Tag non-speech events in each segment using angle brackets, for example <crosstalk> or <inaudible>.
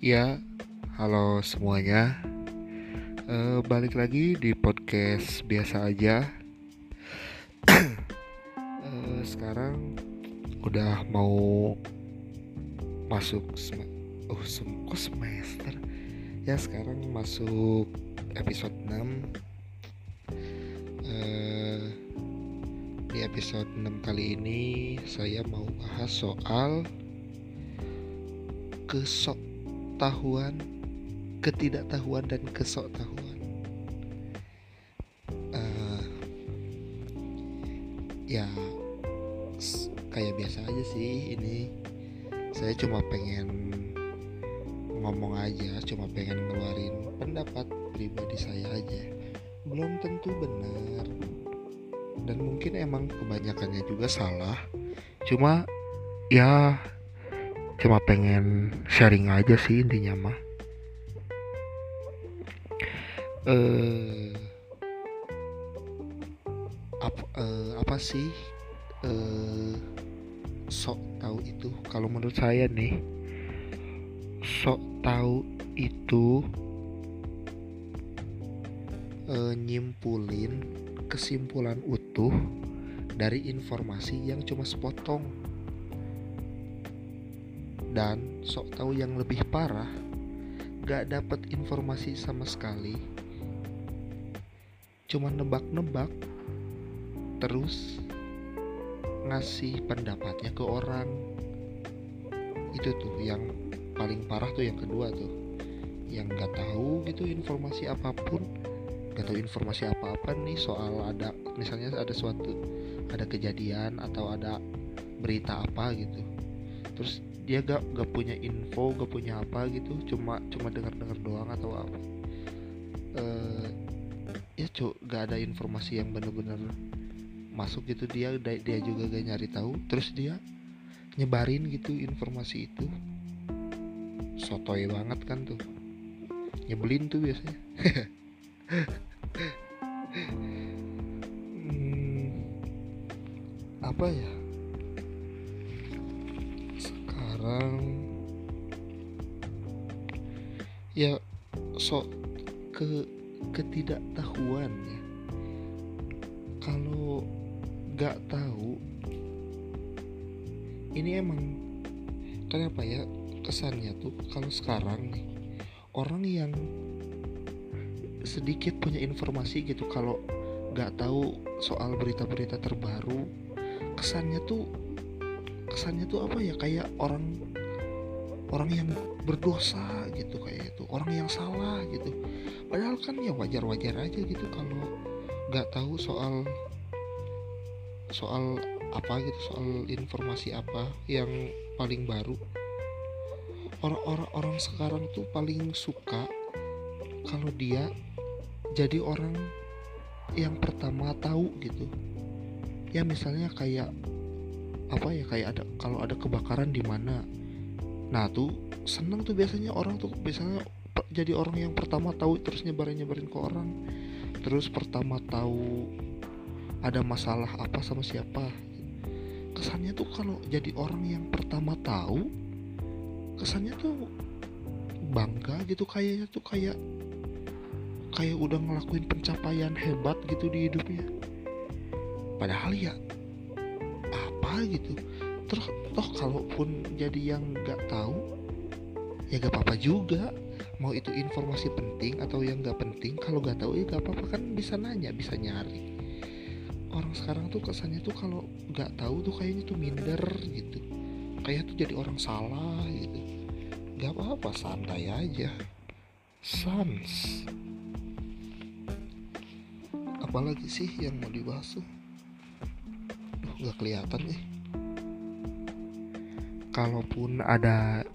Ya, halo semuanya. Eh, balik lagi di podcast biasa aja. <clears throat> Eh, sekarang udah mau masuk sem oh sem kok semester. Ya, sekarang masuk episode 6. Eh, di episode 6 kali ini saya mau bahas soal kesok tahuan, ketidaktahuan dan kesoktahuan. Uh, ya kayak biasa aja sih ini. Saya cuma pengen ngomong aja, cuma pengen ngeluarin pendapat pribadi saya aja. Belum tentu benar dan mungkin emang kebanyakannya juga salah. Cuma ya cuma pengen sharing aja sih intinya mah. Eh apa eh, apa sih? Eh sok tahu itu. Kalau menurut saya nih sok tahu itu eh, nyimpulin kesimpulan utuh dari informasi yang cuma sepotong dan sok tahu yang lebih parah gak dapet informasi sama sekali. Cuma nebak-nebak terus ngasih pendapatnya ke orang. Itu tuh yang paling parah tuh yang kedua tuh. Yang gak tahu gitu informasi apa pun gak tahu informasi apa-apa nih soal ada misalnya ada suatu ada kejadian atau ada berita apa gitu. Terus dia gak gak punya info gak punya apa gitu. Cuma cuma dengar dengar doang atau apa. Eh ya cuk gak ada informasi yang bener-bener masuk gitu. Dia dia juga gak nyari tahu. Terus dia nyebarin gitu informasi itu. Sotoy banget kan tuh. Nyebelin tuh biasanya. <laughs> Hmm, apa ya sekarang. Ya sok ke ketidaktahuan ya. Kalau nggak tahu ini emang kenapa ya kesannya tuh? Kalau sekarang nih orang yang sedikit punya informasi gitu kalau nggak tahu soal berita-berita terbaru kesannya tuh kesannya tuh apa ya? Kayak orang orang yang berdosa gitu kayak itu. Orang yang salah gitu. Padahal kan ya wajar-wajar aja gitu kalau nggak tahu soal soal apa gitu soal informasi apa yang paling baru. Orang-orang orang sekarang tuh paling suka kalau dia jadi orang yang pertama tahu gitu. Ya misalnya kayak apa ya kayak ada kalau ada kebakaran di mana. Nah tuh seneng tuh biasanya orang tuh biasanya jadi orang yang pertama tahu terus nyebarin nyebarin ke orang. Terus pertama tahu ada masalah apa sama siapa. Kesannya tuh kalau jadi orang yang pertama tahu kesannya tuh bangga gitu kayaknya tuh kayak kayak udah ngelakuin pencapaian hebat gitu di hidupnya. Padahal ya gitu. Terus toh kalaupun jadi yang nggak tahu ya gak apa-apa juga. Mau itu informasi penting atau yang nggak penting kalau nggak tahu ya gak apa-apa kan bisa nanya bisa nyari. Orang sekarang tuh kesannya tuh kalau nggak tahu tuh kayaknya tuh minder gitu. Kayak tuh jadi orang salah gitu. Gak apa-apa santai aja. Sans. Apalagi sih yang mau dibahas tuh nggak kelihatan nih kalaupun ada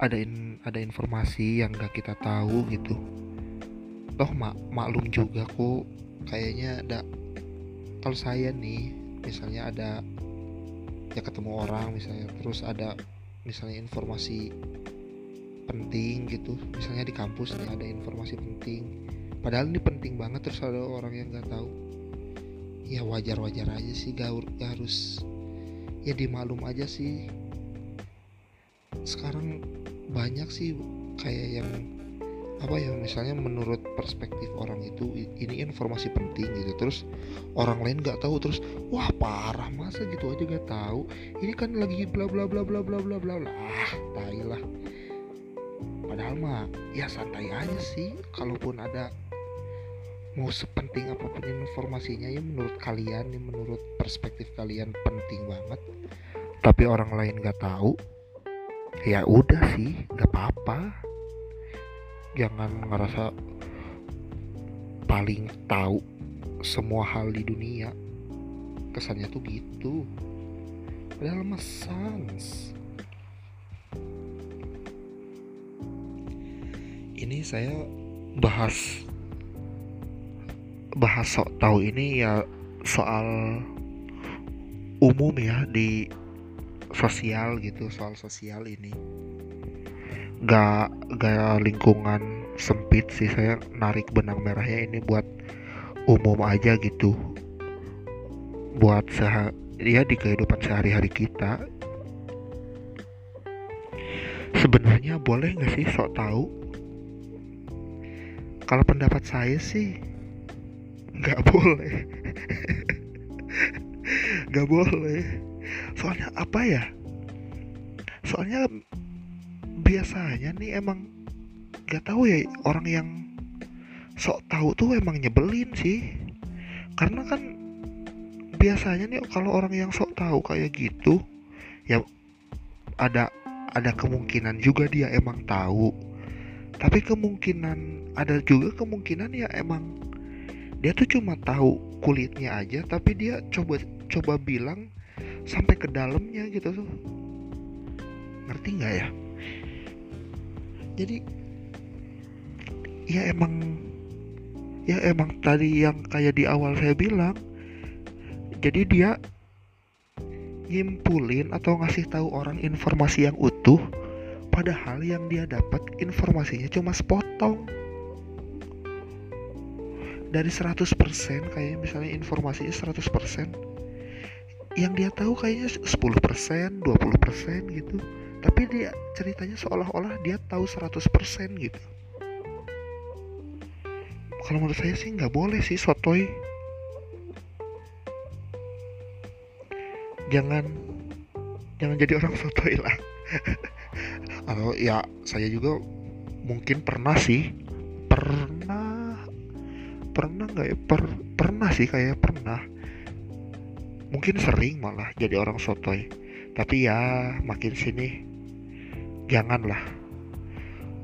ada in, ada informasi yang gak kita tahu gitu. Toh mak maklum juga kok kayaknya ada kalau saya nih misalnya ada ya ketemu orang misalnya terus ada misalnya informasi penting gitu. Misalnya di kampus nih ada informasi penting. Padahal ini penting banget terus ada orang yang nggak tahu ya wajar-wajar aja sih gak, gak harus ya dimaklum aja sih. Sekarang banyak sih kayak yang apa ya misalnya menurut perspektif orang itu ini informasi penting gitu terus orang lain nggak tahu terus wah parah masa gitu aja gak tahu? Ini kan lagi bla bla bla bla bla bla bla. Ah tai lah. Padahal mah ya santai aja sih kalaupun ada mau sepenting apa pun informasinya ya menurut kalian ya menurut perspektif kalian penting banget. Tapi orang lain nggak tahu ya udah sih nggak apa-apa. Jangan ngerasa paling tahu semua hal di dunia. Kesannya tuh gitu. Padahal mas sans. Ini saya bahas bahas sok tahu ini ya soal umum ya di sosial gitu soal sosial ini. Gak gak lingkungan sempit sih saya narik benang merahnya ini buat umum aja gitu. Buat seh ya di kehidupan sehari-hari kita. Sebenarnya boleh nggak sih sok tahu? Kalau pendapat saya sih nggak boleh. Nggak boleh. Soalnya apa ya? Soalnya biasanya nih emang gak tahu ya orang yang sok tahu tuh emang nyebelin sih. Karena kan biasanya nih kalau orang yang sok tahu kayak gitu ya ada ada kemungkinan juga dia emang tahu. Tapi kemungkinan ada juga kemungkinan ya emang dia tuh cuma tahu kulitnya aja tapi dia coba coba bilang sampai ke dalamnya gitu tuh. Ngerti nggak ya? Jadi ya emang ya emang tadi yang kayak di awal saya bilang jadi dia nyimpulin atau ngasih tahu orang informasi yang utuh padahal yang dia dapat informasinya cuma sepotong dari 100% kayak misalnya informasinya 100% yang dia tahu kayaknya 10% 20% gitu. Tapi dia ceritanya seolah-olah dia tahu 100% gitu. Kalau menurut saya sih nggak boleh sih sotoy. Jangan jangan jadi orang sotoy lah. <laughs> Atau ya saya juga mungkin pernah sih pernah pernah nggak ya? Per, pernah sih kayak pernah. Mungkin sering malah jadi orang sotoy. Tapi ya makin sini janganlah.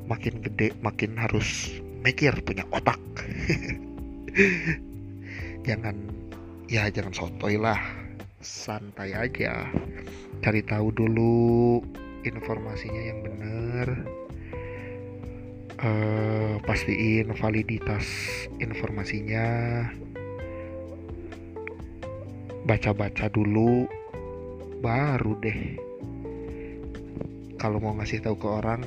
Makin gede makin harus mikir punya otak. <laughs> Jangan ya jangan sotoy lah. Santai aja. Cari tahu dulu informasinya yang benar uh, pastiin validitas informasinya. Baca-baca dulu baru deh. Kalau mau ngasih tahu ke orang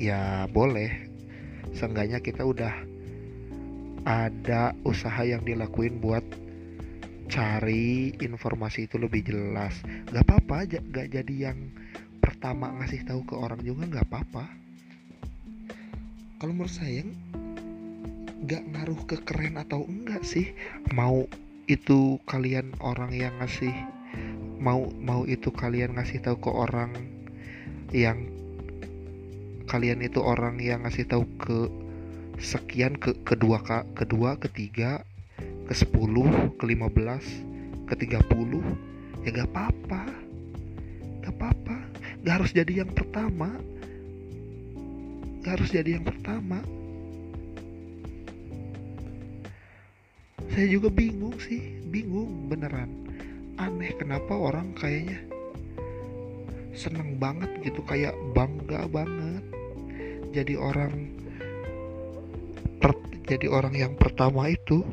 ya boleh. Seenggaknya kita udah ada usaha yang dilakuin buat cari informasi itu lebih jelas. Gak apa-apa gak jadi yang pertama ngasih tahu ke orang juga gak apa-apa kalau menurut saya gak ngaruh ke keren atau enggak sih? Mau itu kalian orang yang ngasih mau mau itu kalian ngasih tahu ke orang yang kalian itu orang yang ngasih tahu ke sekian ke kedua kak kedua ketiga ke sepuluh ke lima belas ke tiga puluh ya gak apa-apa. Gak apa-apa. Gak harus jadi yang pertama gak harus jadi yang pertama. Saya juga bingung sih bingung beneran. Aneh kenapa orang kayaknya seneng banget gitu kayak bangga banget. Jadi orang per, jadi orang yang pertama itu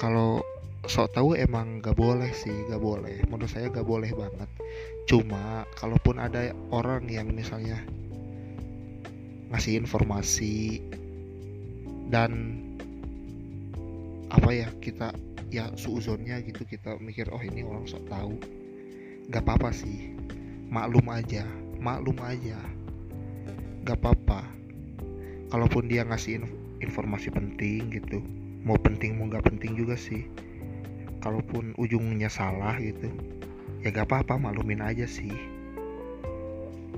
kalau sok tahu emang gak boleh sih gak boleh. Menurut saya gak boleh banget. Cuma kalaupun ada orang yang misalnya ngasih informasi dan apa ya kita ya suuzonnya gitu kita mikir oh ini orang sok tahu. Gak apa-apa sih. Maklum aja maklum aja. Gak apa-apa. Kalaupun dia ngasih informasi penting gitu mau penting mau gak penting juga sih. Kalaupun ujungnya salah gitu ya gak apa-apa maklumin aja sih.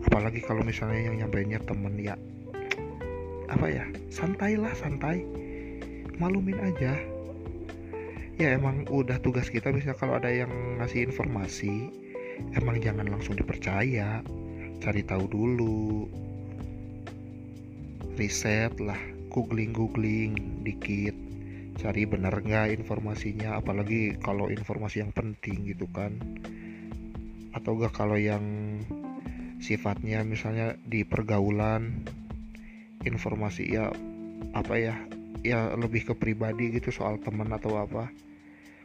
Apalagi kalau misalnya yang nyampainya temen ya apa ya santai lah santai. Malumin aja. Ya emang udah tugas kita misalnya kalau ada yang ngasih informasi emang jangan langsung dipercaya. Cari tahu dulu. Riset lah googling googling dikit cari bener nggak informasinya apalagi kalau informasi yang penting gitu kan. Atau enggak kalau yang sifatnya misalnya di pergaulan informasi ya apa ya ya lebih ke pribadi gitu soal teman atau apa.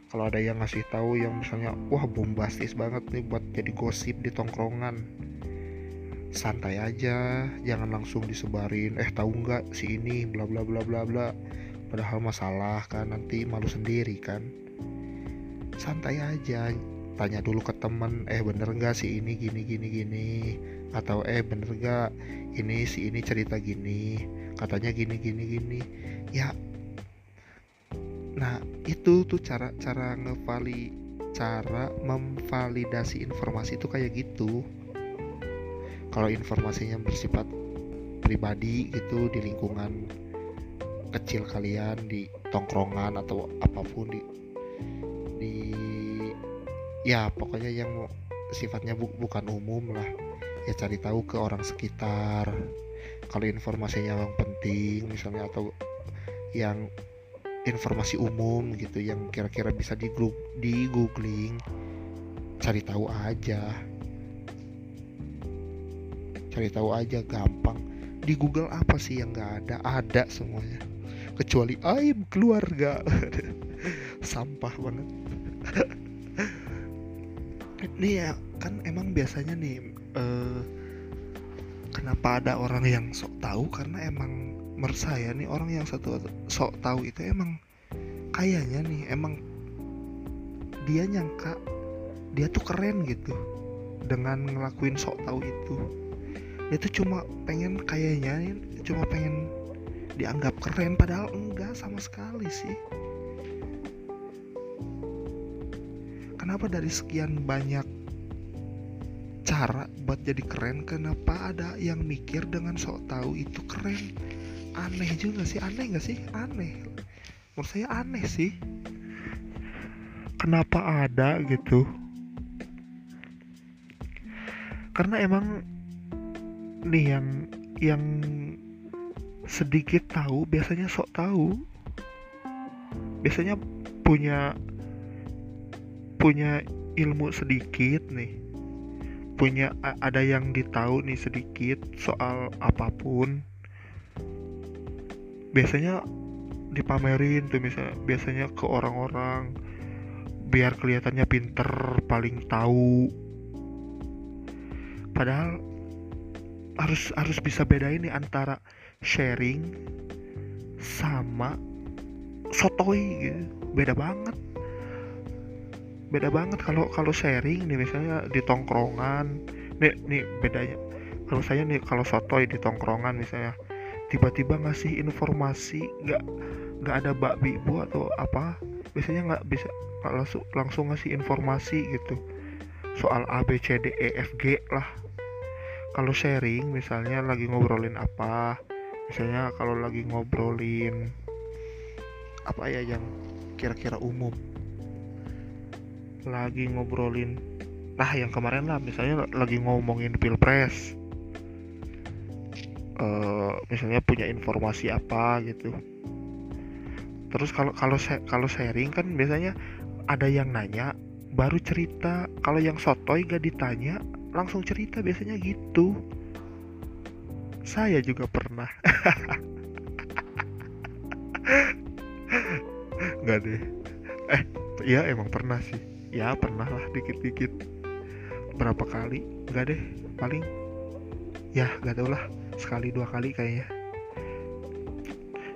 Kalau ada yang ngasih tahu yang misalnya wah bombastis banget nih buat jadi gosip di tongkrongan. Santai aja jangan langsung disebarin eh tahu nggak si ini? Bla bla bla bla bla padahal masalah kan nanti malu sendiri kan. Santai aja tanya dulu ke temen eh bener nggak si ini gini gini gini? Atau eh bener nggak ini si ini cerita gini? Katanya gini gini gini. Ya nah itu tuh cara cara ngevali cara memvalidasi informasi itu kayak gitu. Kalau informasinya bersifat pribadi gitu di lingkungan kecil kalian di tongkrongan atau apa pun di di ya pokoknya yang sifatnya bu, bukan umum lah. Ya cari tahu ke orang sekitar. Kalau informasinya yang penting misalnya atau yang informasi umum gitu yang kira-kira bisa di grup di googling cari tahu aja. Cari tahu aja gampang. Di Google apa sih yang nggak ada? Ada semuanya kecuali aib keluarga. <laughs> Sampah banget. <laughs> Ini ya kan emang biasanya nih uh, kenapa ada orang yang sok tahu? Karena emang menurut saya nih orang yang satu sok tahu itu emang kayaknya nih emang dia nyangka dia tuh keren gitu dengan ngelakuin sok tahu itu. Dia tuh cuma pengen kayaknya cuma pengen dianggap keren padahal enggak sama sekali sih. Kenapa dari sekian banyak cara buat jadi keren kenapa ada yang mikir dengan sok tahu itu keren? Aneh juga sih aneh gak sih? Aneh. Menurut saya aneh sih. Kenapa ada gitu? Karena emang nih yang yang sedikit tahu biasanya sok tahu. Biasanya punya punya ilmu sedikit nih. Punya ada yang ditahu nih sedikit soal apa pun. Biasanya dipamerin tuh misalnya biasanya ke orang-orang biar kelihatannya pinter paling tahu. Padahal harus harus bisa bedain nih antara sharing sama sotoi gitu. Beda banget. Beda banget kalau kalau sharing nih misalnya di tongkrongan. Nih nih bedanya. Kalau saya nih kalau sotoi di tongkrongan misalnya tiba-tiba ngasih informasi nggak nggak ada bak bu atau apa biasanya nggak bisa langsung langsung ngasih informasi gitu. Soal A B C D E F G lah. Kalau sharing misalnya lagi ngobrolin apa misalnya kalau lagi ngobrolin apa ya yang kira-kira umum. Lagi ngobrolin nah yang kemarin lah misalnya lagi ngomongin pilpres. Uh, misalnya punya informasi apa gitu. Terus kalau kalau kalau sharing kan biasanya ada yang nanya baru cerita. Kalau yang sotoy gak ditanya langsung cerita biasanya gitu saya juga pernah. Nggak deh. Eh ya emang pernah sih. Ya pernah lah dikit-dikit. Berapa kali? Nggak deh paling. Ya gak tau lah. Sekali dua kali kayaknya.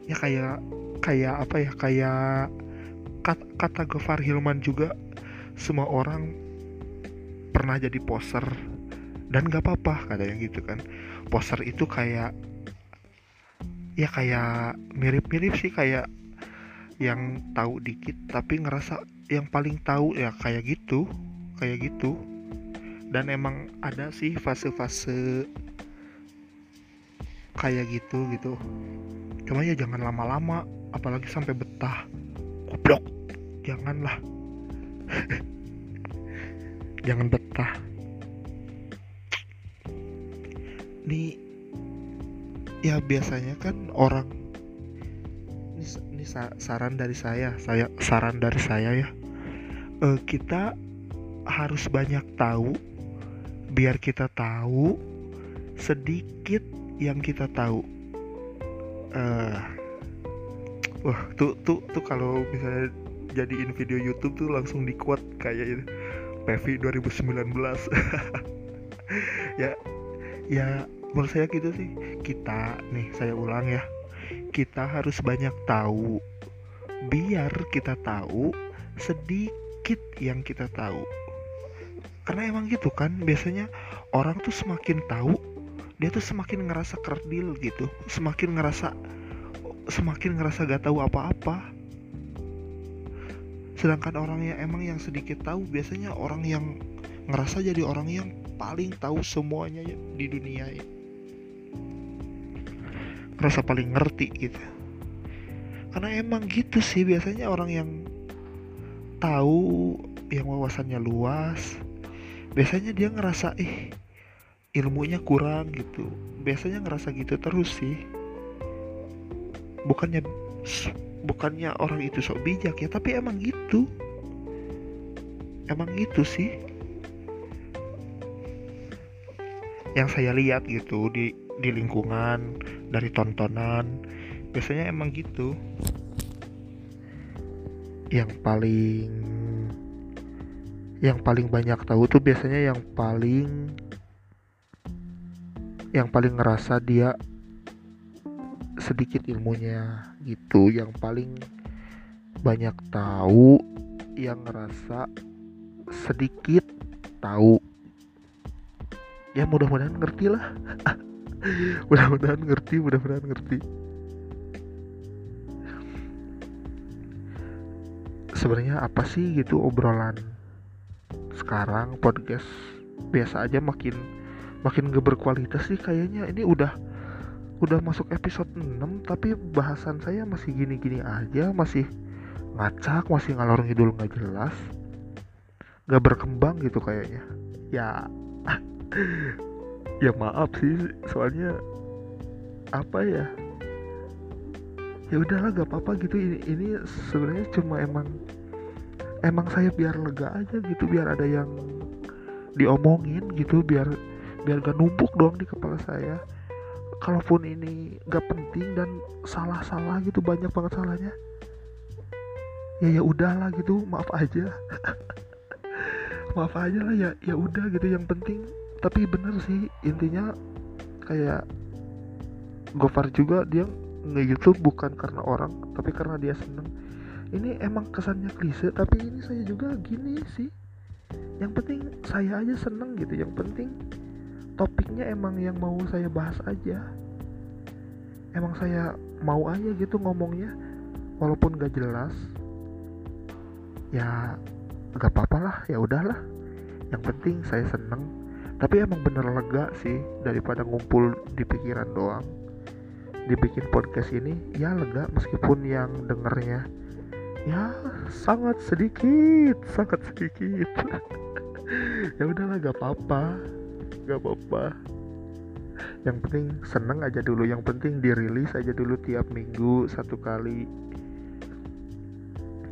Ya kayak kayak apa ya? Kayak kata, kata Gofar Hilman juga semua orang pernah jadi poser dan gak apa-apa katanya gitu kan. Poser itu kayak ya kayak mirip-mirip sih kayak yang tahu dikit tapi ngerasa yang paling tahu ya kayak gitu kayak gitu. Dan emang ada sih fase-fase kayak gitu gitu. Cuma ya jangan lama-lama apalagi sampai betah. Goblok. Janganlah. <laughs> Jangan betah nih ya biasanya kan orang ini, ini saran dari saya saya saran dari saya ya. Uh, kita harus banyak tahu biar kita tahu sedikit yang kita tahu. Uh, wah tuh tuh tuh kalau misalnya jadiin video YouTube tuh langsung di quote kayak PV 2019 <laughs> ya ya menurut saya gitu sih. Kita nih saya ulang ya. Kita harus banyak tahu. Biar kita tahu sedikit yang kita tahu. Karena emang gitu kan biasanya orang tuh semakin tahu dia tuh semakin ngerasa kerdil gitu. Semakin ngerasa semakin ngerasa gak tahu apa-apa. Sedangkan orang yang emang yang sedikit tahu biasanya orang yang ngerasa jadi orang yang paling tahu semuanya ya di dunia ya. Ngerasa paling ngerti gitu. Karena emang gitu sih biasanya orang yang tahu yang wawasannya luas biasanya dia ngerasa eh ilmunya kurang gitu. Biasanya ngerasa gitu terus sih. Bukannya bukannya orang itu sok bijak ya tapi emang gitu. Emang gitu sih yang saya lihat gitu di di lingkungan dari tontonan biasanya emang gitu. Yang paling yang paling banyak tahu tuh biasanya yang paling yang paling ngerasa dia sedikit ilmunya gitu. Yang paling banyak tahu yang ngerasa sedikit tahu ya mudah-mudahan ngerti lah. Mudah-mudahan ngerti mudah-mudahan ngerti. Sebenarnya apa sih gitu obrolan sekarang podcast? Biasa aja makin makin gak berkualitas sih kayaknya. Ini udah udah masuk episode 6 tapi bahasan saya masih gini-gini aja masih ngacak masih ngalor ngidul nggak jelas nggak berkembang gitu kayaknya. Ya ya maaf sih soalnya apa ya? Ya udahlah gak apa-apa gitu. Ini, ini sebenarnya cuma emang emang saya biar lega aja gitu biar ada yang diomongin gitu biar biar gak numpuk dong di kepala saya. Kalaupun ini gak penting dan salah-salah gitu banyak banget salahnya ya ya udahlah gitu maaf aja. <laughs> Maaf aja lah ya ya udah gitu. Yang penting tapi bener sih intinya kayak Gofar juga dia nge-youtube bukan karena orang tapi karena dia seneng. Ini emang kesannya klise tapi ini saya juga gini sih. Yang penting saya aja seneng gitu yang penting topiknya emang yang mau saya bahas aja. Emang saya mau aja gitu ngomongnya walaupun gak jelas. Ya gak apa-apa lah ya udahlah. Yang penting saya seneng tapi emang bener lega sih daripada ngumpul di pikiran doang. Dibikin podcast ini ya lega meskipun yang dengernya ya sangat sedikit sangat sedikit. <laughs> Ya udahlah gak apa-apa gak apa-apa. Yang penting seneng aja dulu yang penting dirilis aja dulu tiap minggu satu kali.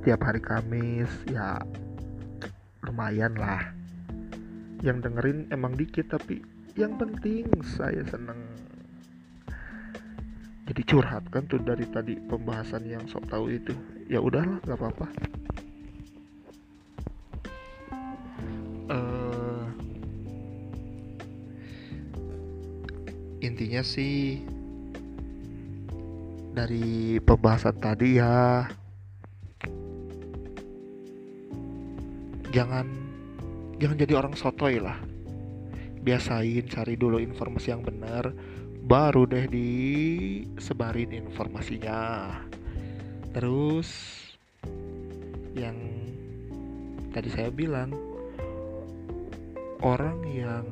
Tiap hari Kamis ya lumayan lah yang dengerin emang dikit tapi yang penting saya seneng. Jadi curhat kan tuh dari tadi pembahasan yang sok tahu itu. Ya udahlah nggak apa-apa. Intinya sih dari pembahasan tadi ya jangan jangan jadi orang sotoy lah. Biasain cari dulu informasi yang benar baru deh disebarin informasinya. Terus yang tadi saya bilang orang yang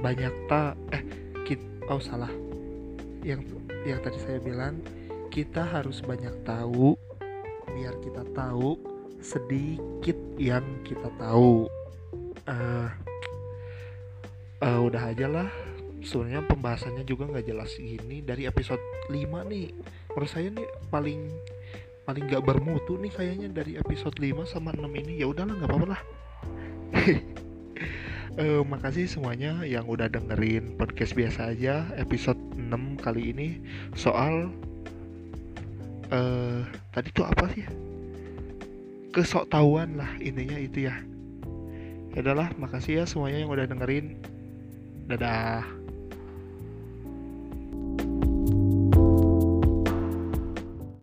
banyak tak eh kita oh salah. Yang yang tadi saya bilang kita harus banyak tahu biar kita tahu sedikit yang kita tahu. Uh, uh, udah aja lah. Sebenarnya pembahasannya juga nggak jelas gini. Dari episode 5 nih menurut saya nih paling paling nggak bermutu nih kayaknya dari episode 5 sama 6 ini. Ya udahlah nggak apa-apa lah. Uh, <laughs> makasih semuanya yang udah dengerin podcast biasa aja episode 6 kali ini. Soal uh, tadi tuh apa sih kesok tahuan lah intinya itu ya. Ya adalah makasih ya semuanya yang udah dengerin. Dadah.